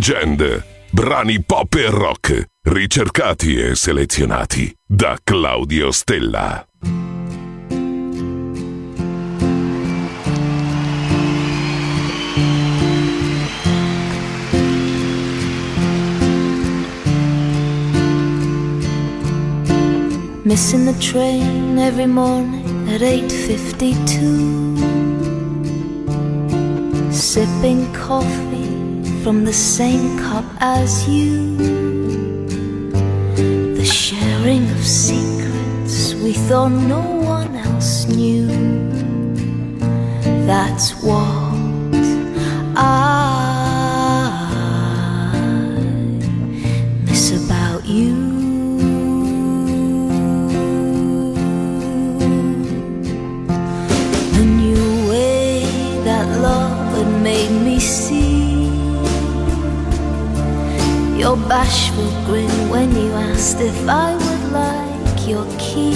Legend. Brani pop e rock, ricercati e selezionati da Claudio Stella. Missing the train every morning at 8.52 Sipping coffee from the same cup as you. The sharing of secrets we thought no one else knew. That's what I Your bashful grin when you asked if I would like your key.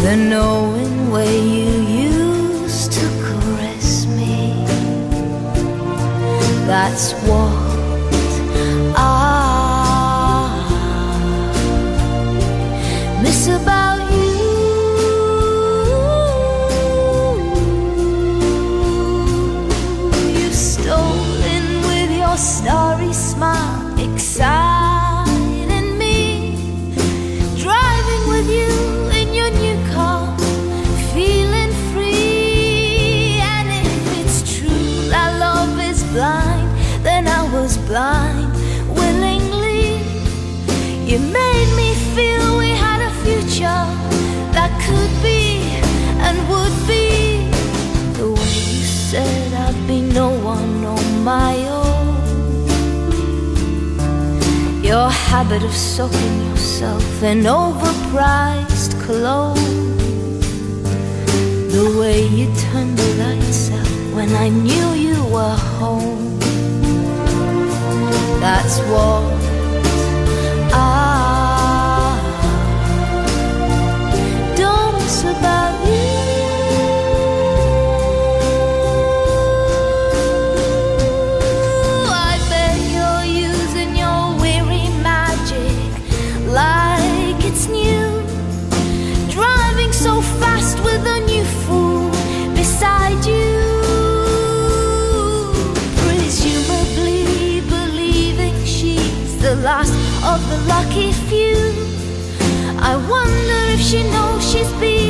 The knowing way you used to caress me That's what my own. Your habit of soaking yourself in overpriced cologne. The way you turned the lights out when I knew you were home. That's what lucky few. I wonder if she knows she's being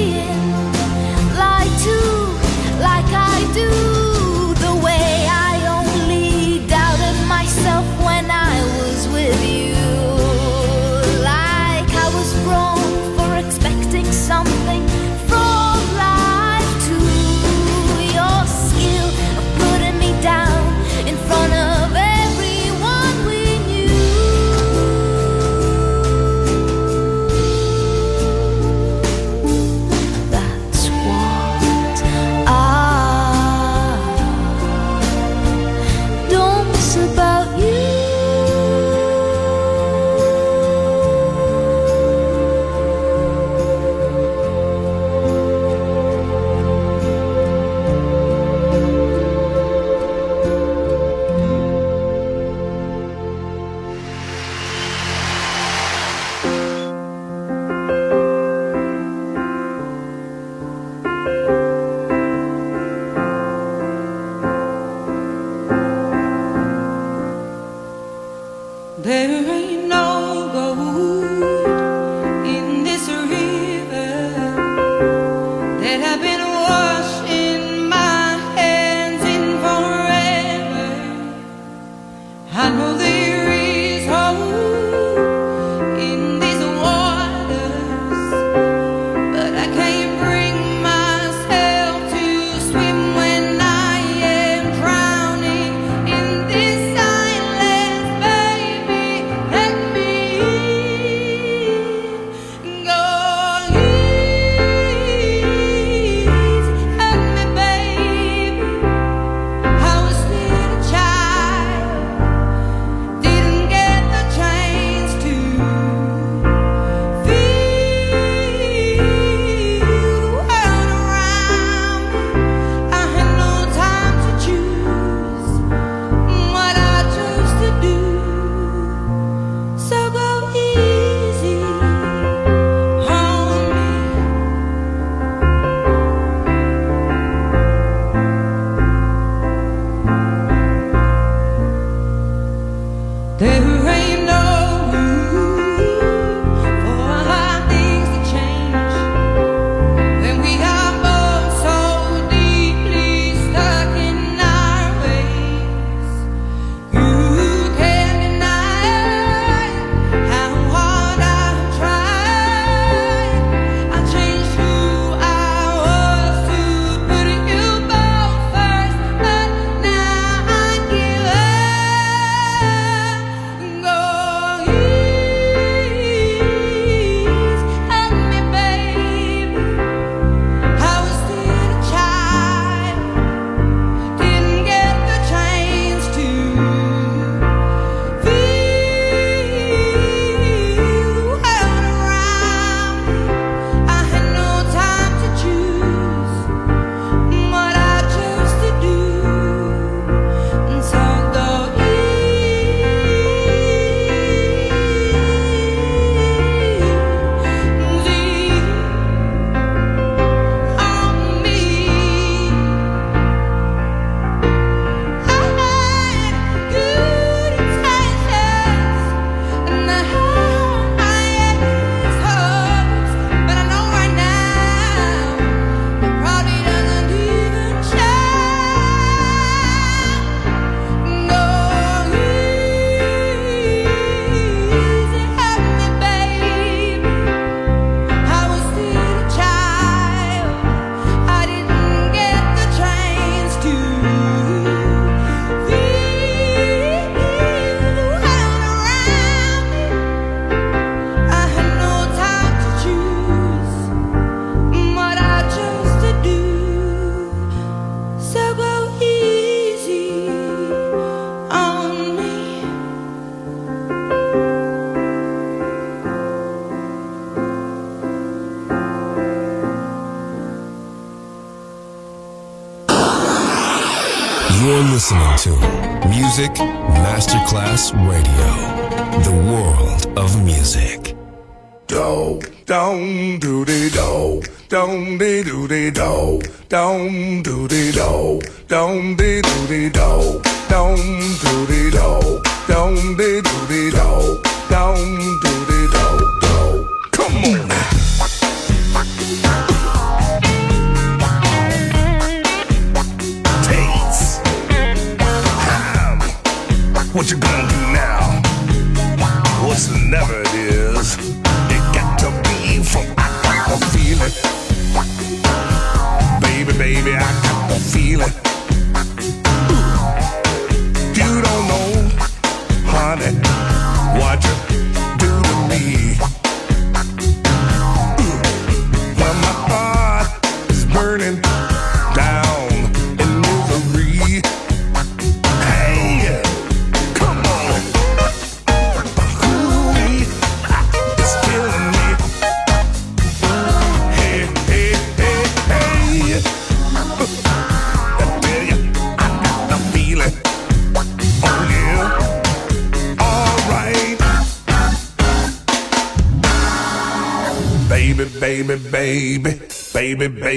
round.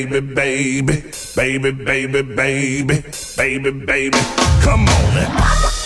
baby, baby, baby, baby, baby, baby, baby. Come on.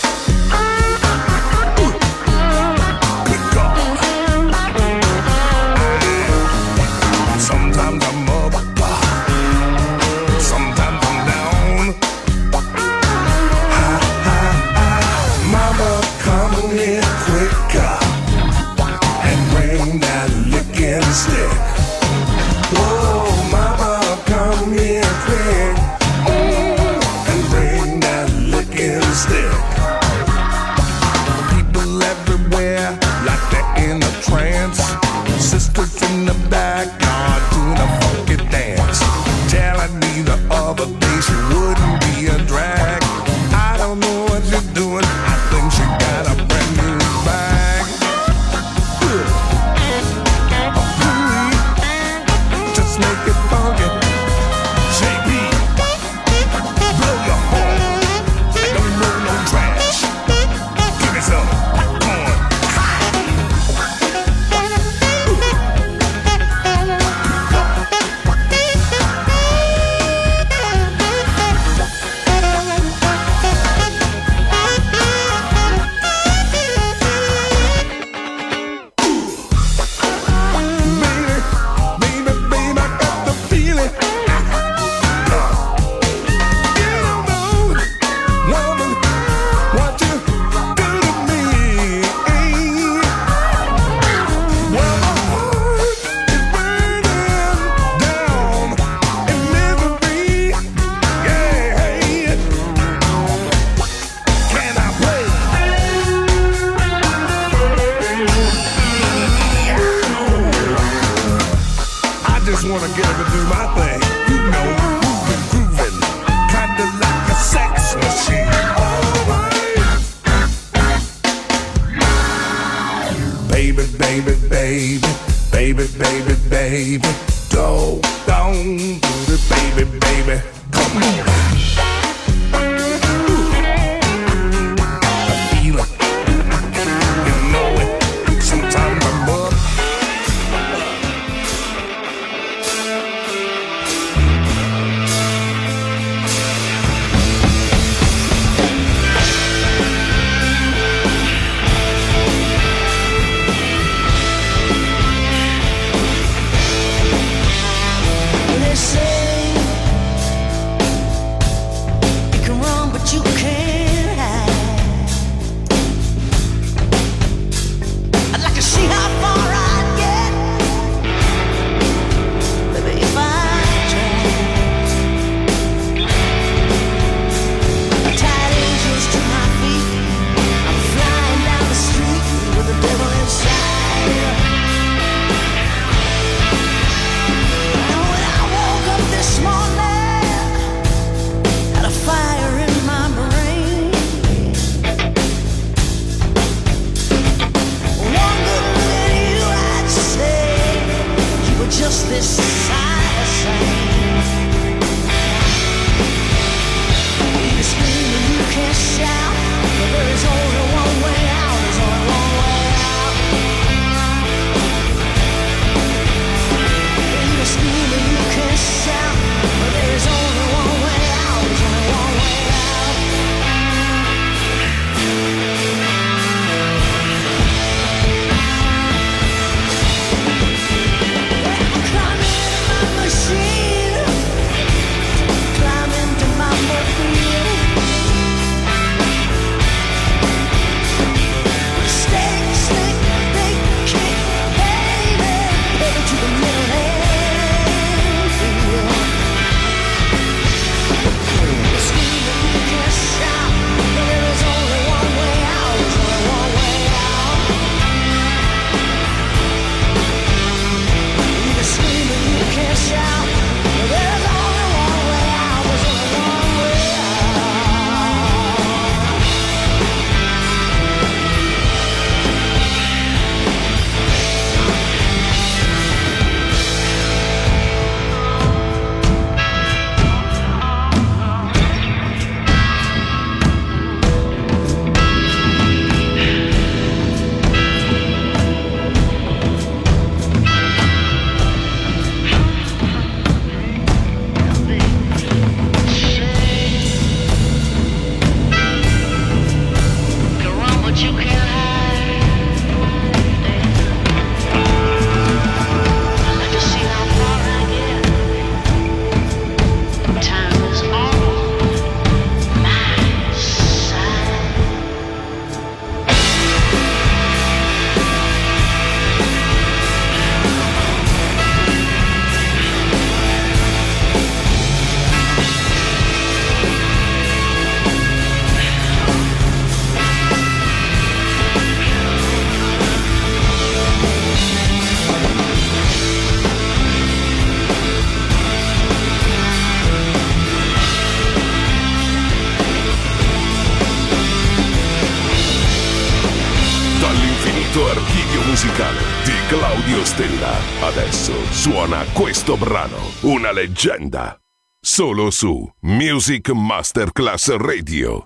Questo brano, una leggenda. Solo su Music Masterclass Radio.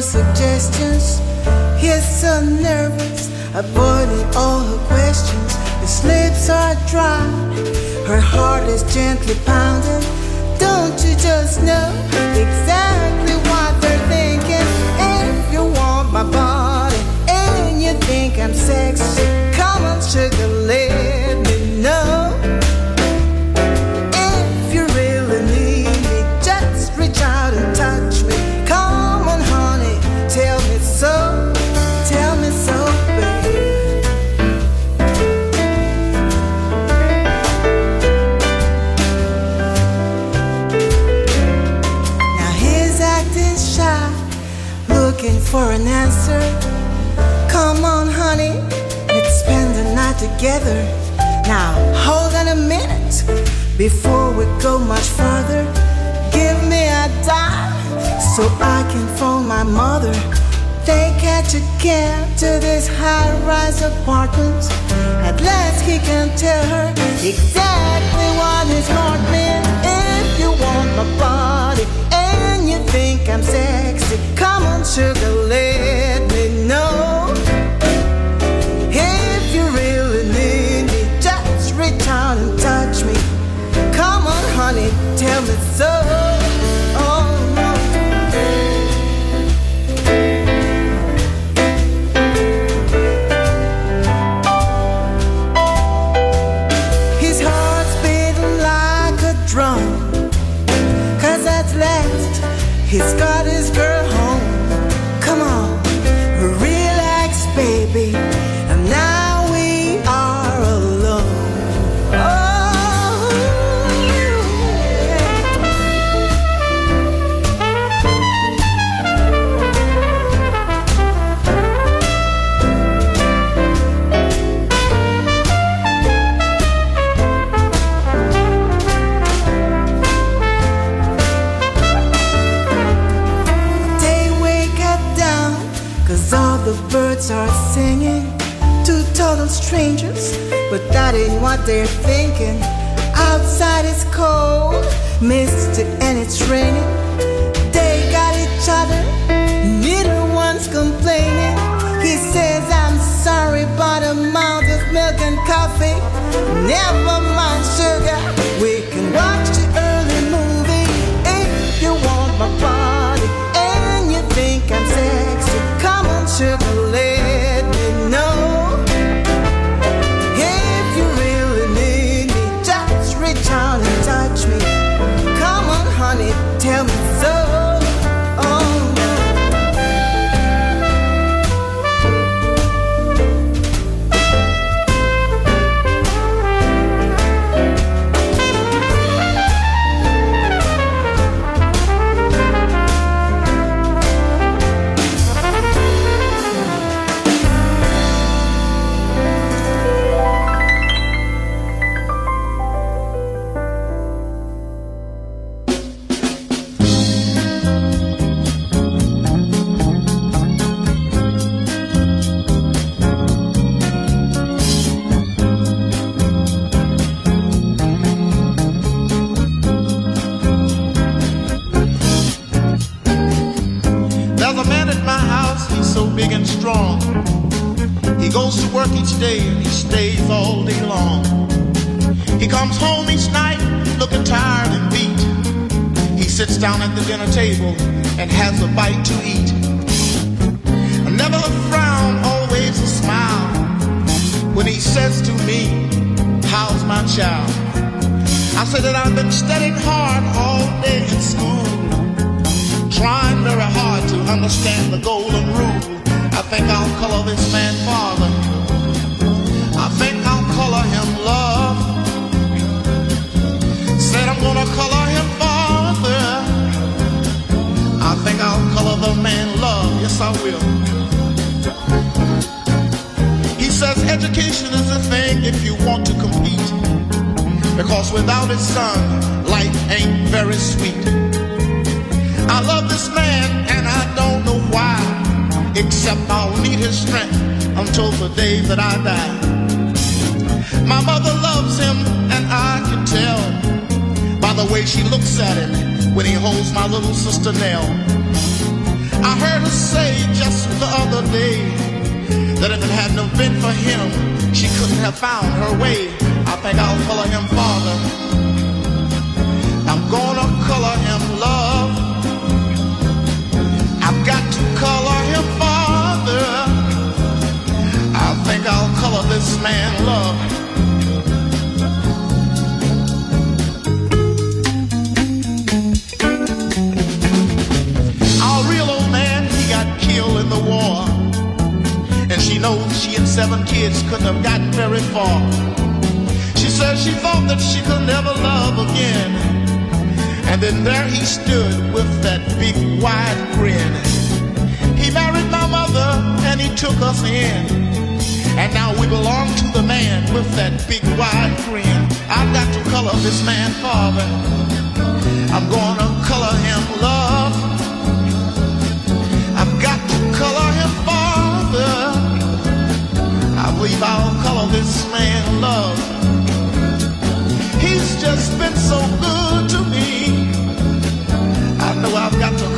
Suggestions. So nervous, avoiding all her questions. Her lips are dry, her heart is gently pounding. Don't you just know exactly what they're thinking? If you want my body and you think I'm sexy, together. Now, hold on a minute before we go much further. Give me a dime so I can phone my mother. They catch a cab to this high rise apartment. At last, he can tell her exactly what his heart meant. If you want my body and you think I'm sexy, come on, sugar, let me know. Come so big and strong. He goes to work each day and he stays all day long. He comes home each night looking tired and beat. He sits down at the dinner table and has a bite to eat. Never a frown, always a smile. When he says to me, How's my child? I say that I've been studying hard all day in school trying very hard to understand the golden rule. I think I'll color this man father. I think I'll color him love. Said I'm gonna color him father. I think I'll color the man love. Yes I will. He says education is the thing if you want to compete. Because without it, son, life ain't very sweet. I love this man and I don't know why, except I'll need his strength until the day that I die. My mother loves him and I can tell by the way she looks at him when he holds my little sister Nell. I heard her say just the other day that if it hadn't have been for him, she couldn't have found her way. I think I'll color him father. I'm gonna color him love. Color him father. I think I'll color this man love. Our real old man, he got killed in the war. And she knows she and seven kids couldn't have gotten very far. She says she thought that she could never love again. And then there he stood with that big wide grin. Mother and he took us in. And now we belong to the man with that big wide grin. I've got to color this man father. I'm gonna color him love. I've got to color him father. I believe I'll color this man love. He's just been so good to me. I know I've got to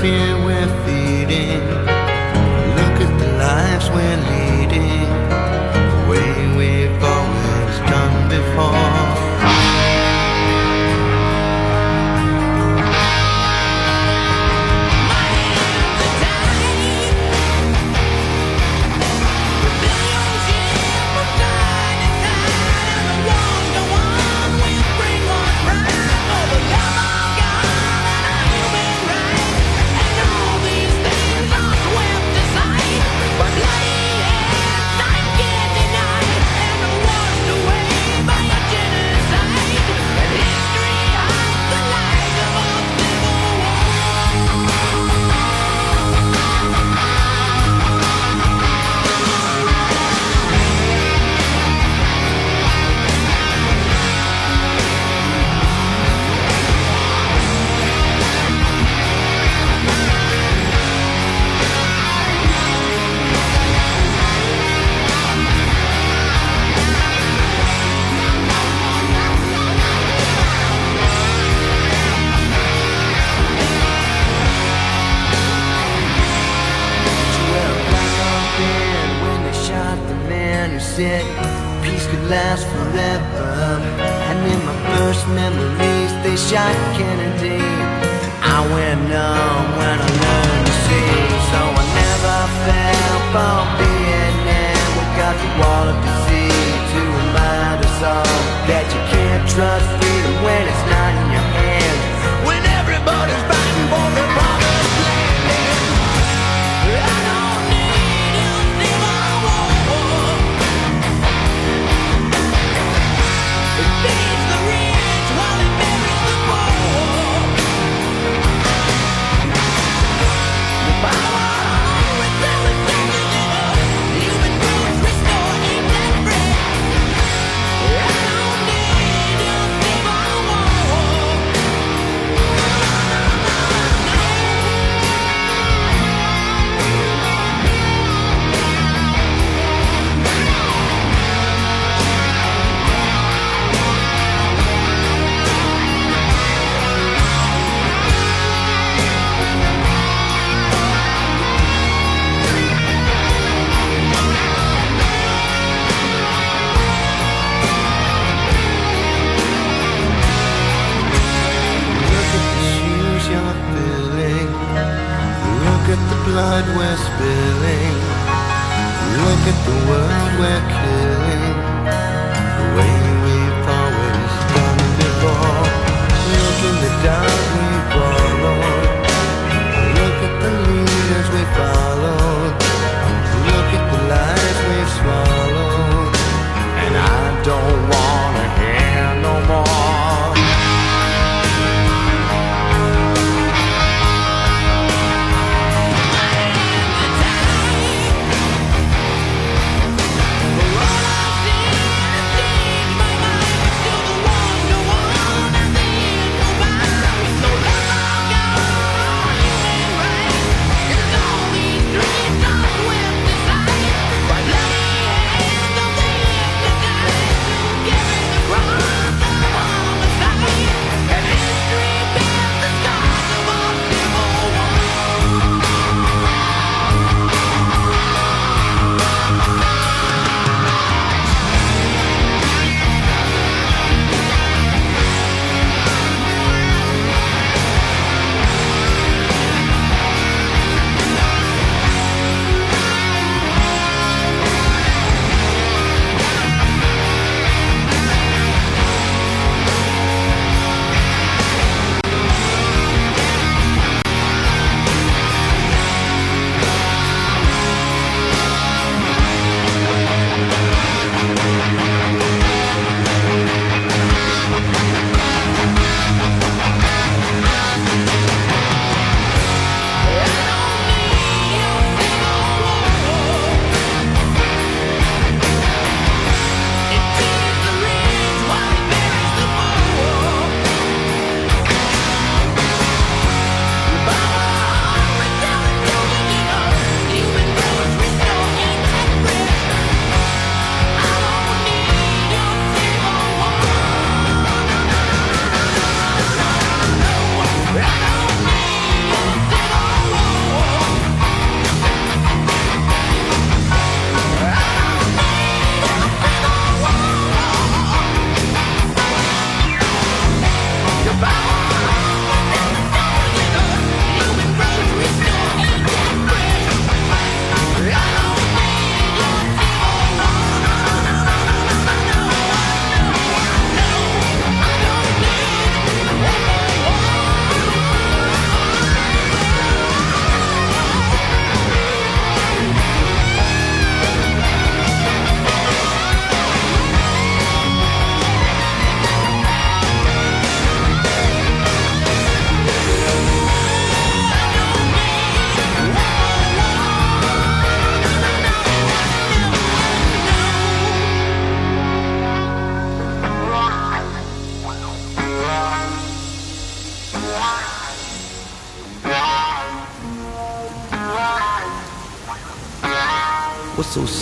Look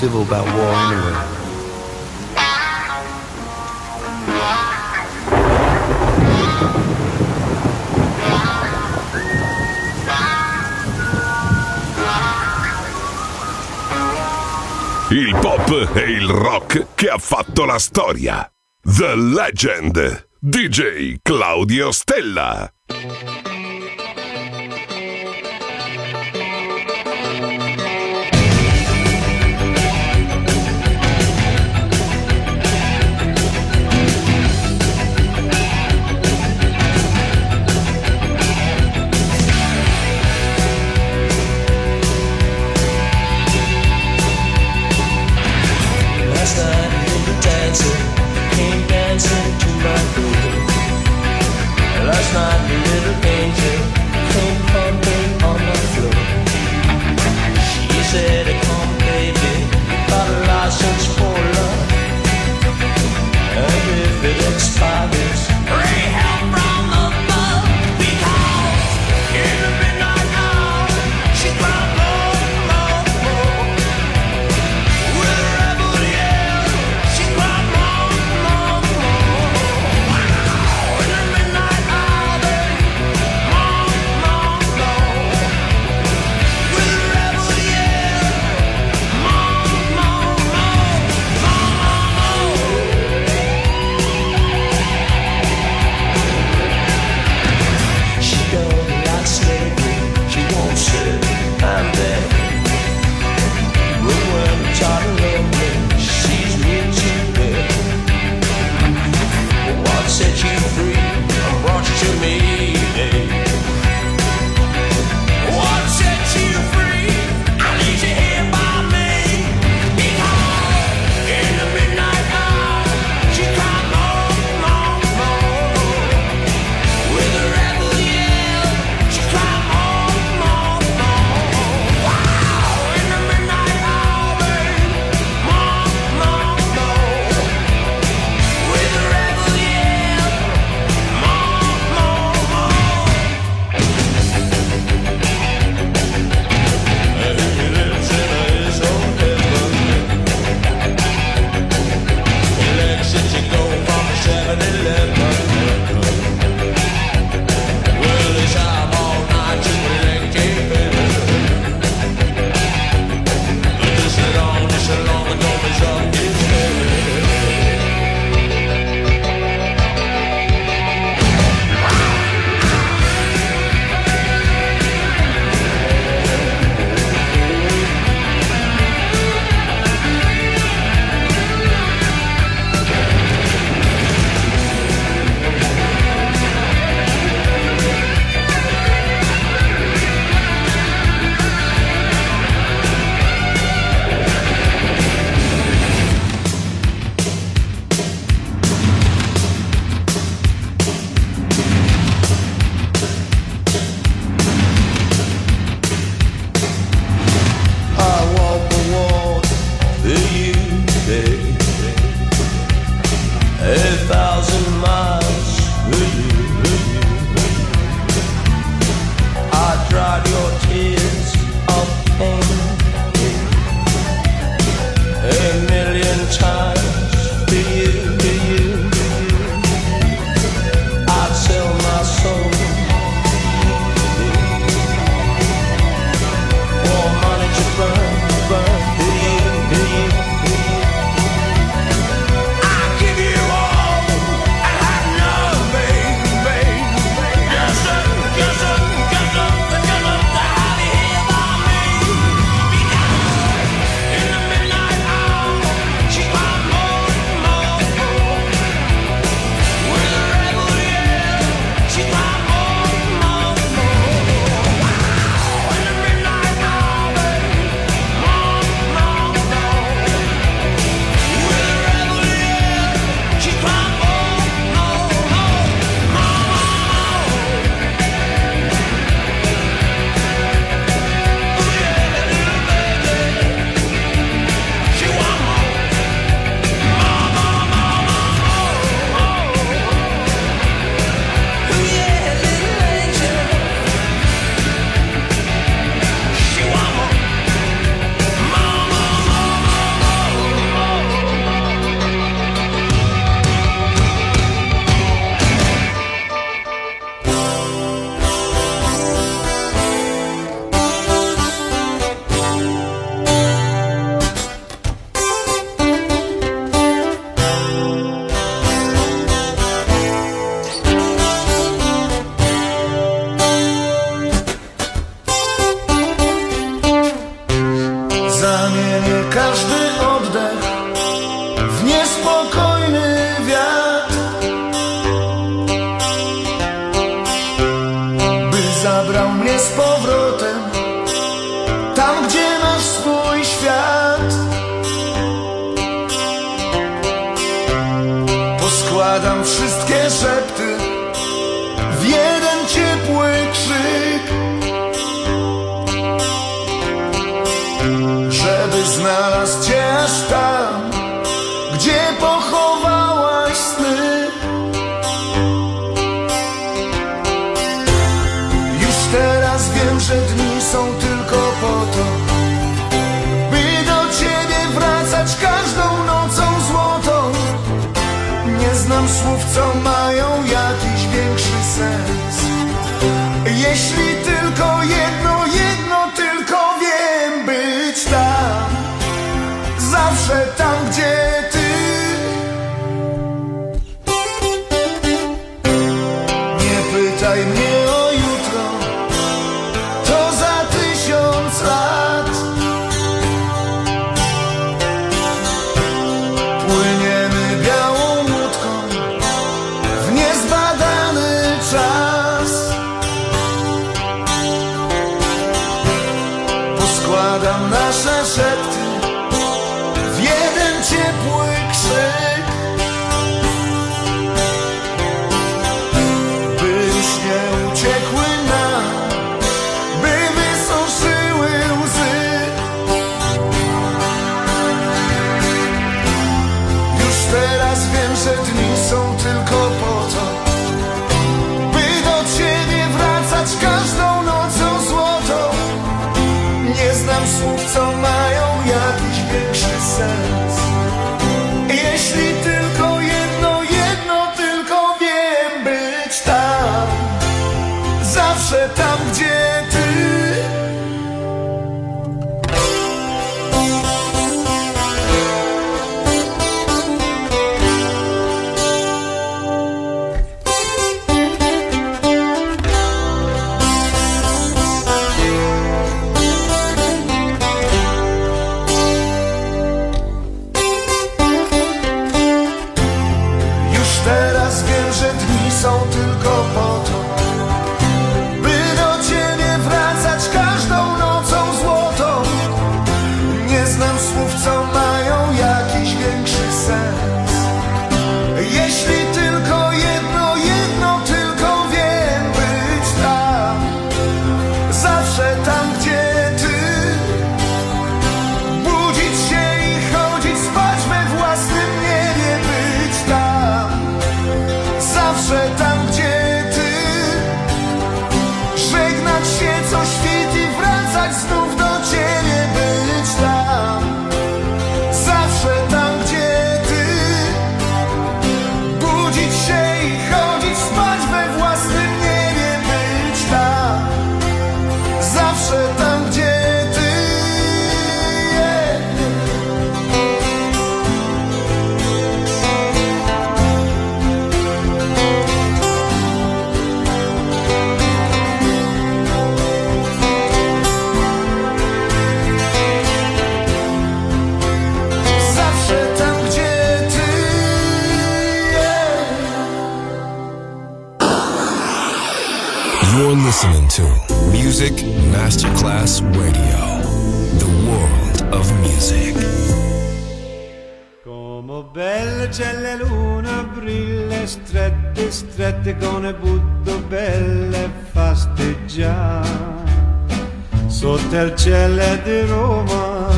civil about war anyway? Il pop e il rock che ha fatto la storia. The Legend. DJ Claudio Stella. angel. Шагом наша шаг butto belle fasteggia sotto il cielo di Roma.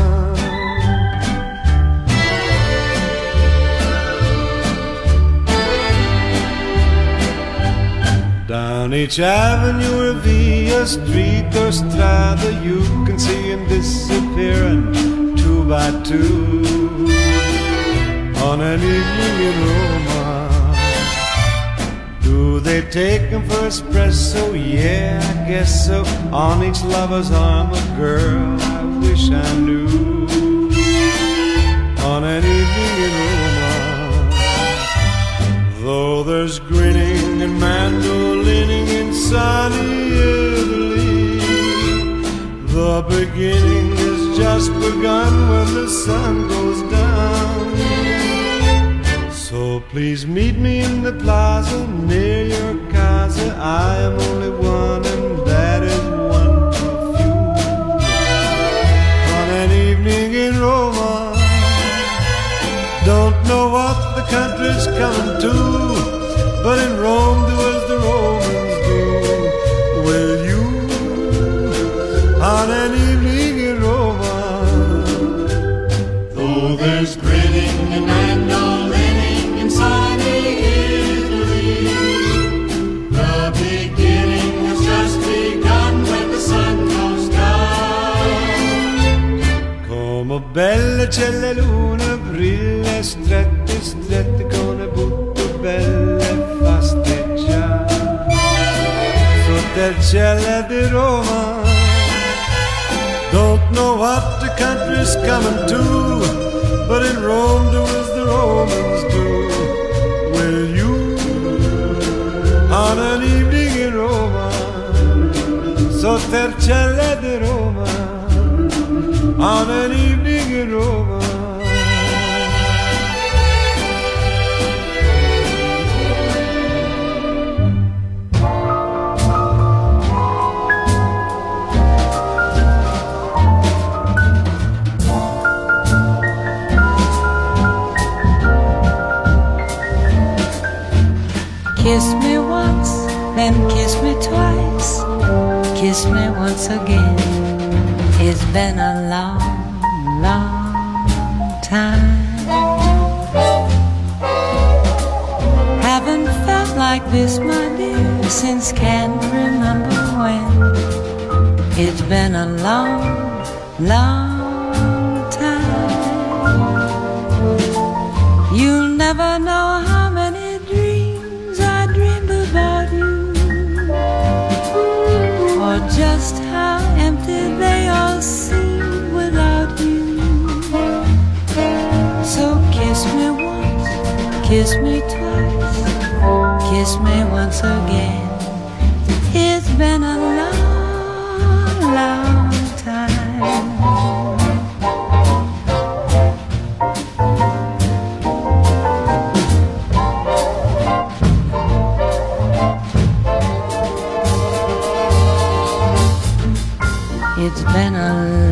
Down each avenue or via street or strada, you can see them disappearing two by two on an evening in Roma. They take them for espresso? Yeah, I guess so. On each lover's arm, a girl I wish I knew. On an evening in Roma, though there's grinning and mandolining in sunny Italy, the beginning has just begun when the sun goes down. Please meet me in the plaza near your casa. I am only one, and la luna, brilla strette, strette con le butte belle. Sotto il cielo di Roma, don't know what the country's coming to, but in Rome do as the Romans do. Will you, on an evening in Roma, sotto il cielo di Roma, on an evening Roma. Kiss me once, then kiss me twice. Kiss me once again. It's been a long this, my dear, since can't remember when. It's been a long, long time. You'll never know how many dreams I dreamed about you, or just how empty they all seem without you. So kiss me once, kiss me twice, kiss me once again. It's been a long, long time. It's been a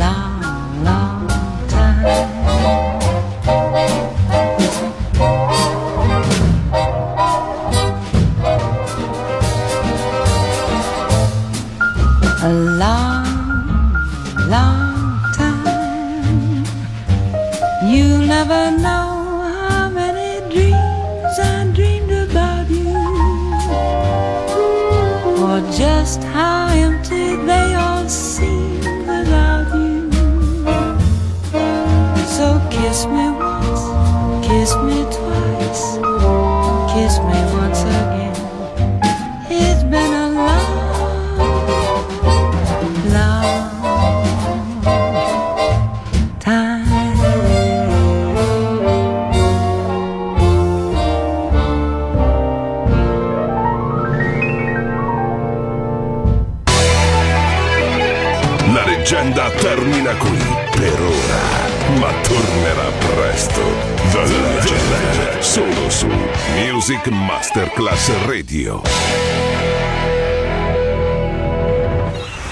The Legend, solo su Music Masterclass Radio.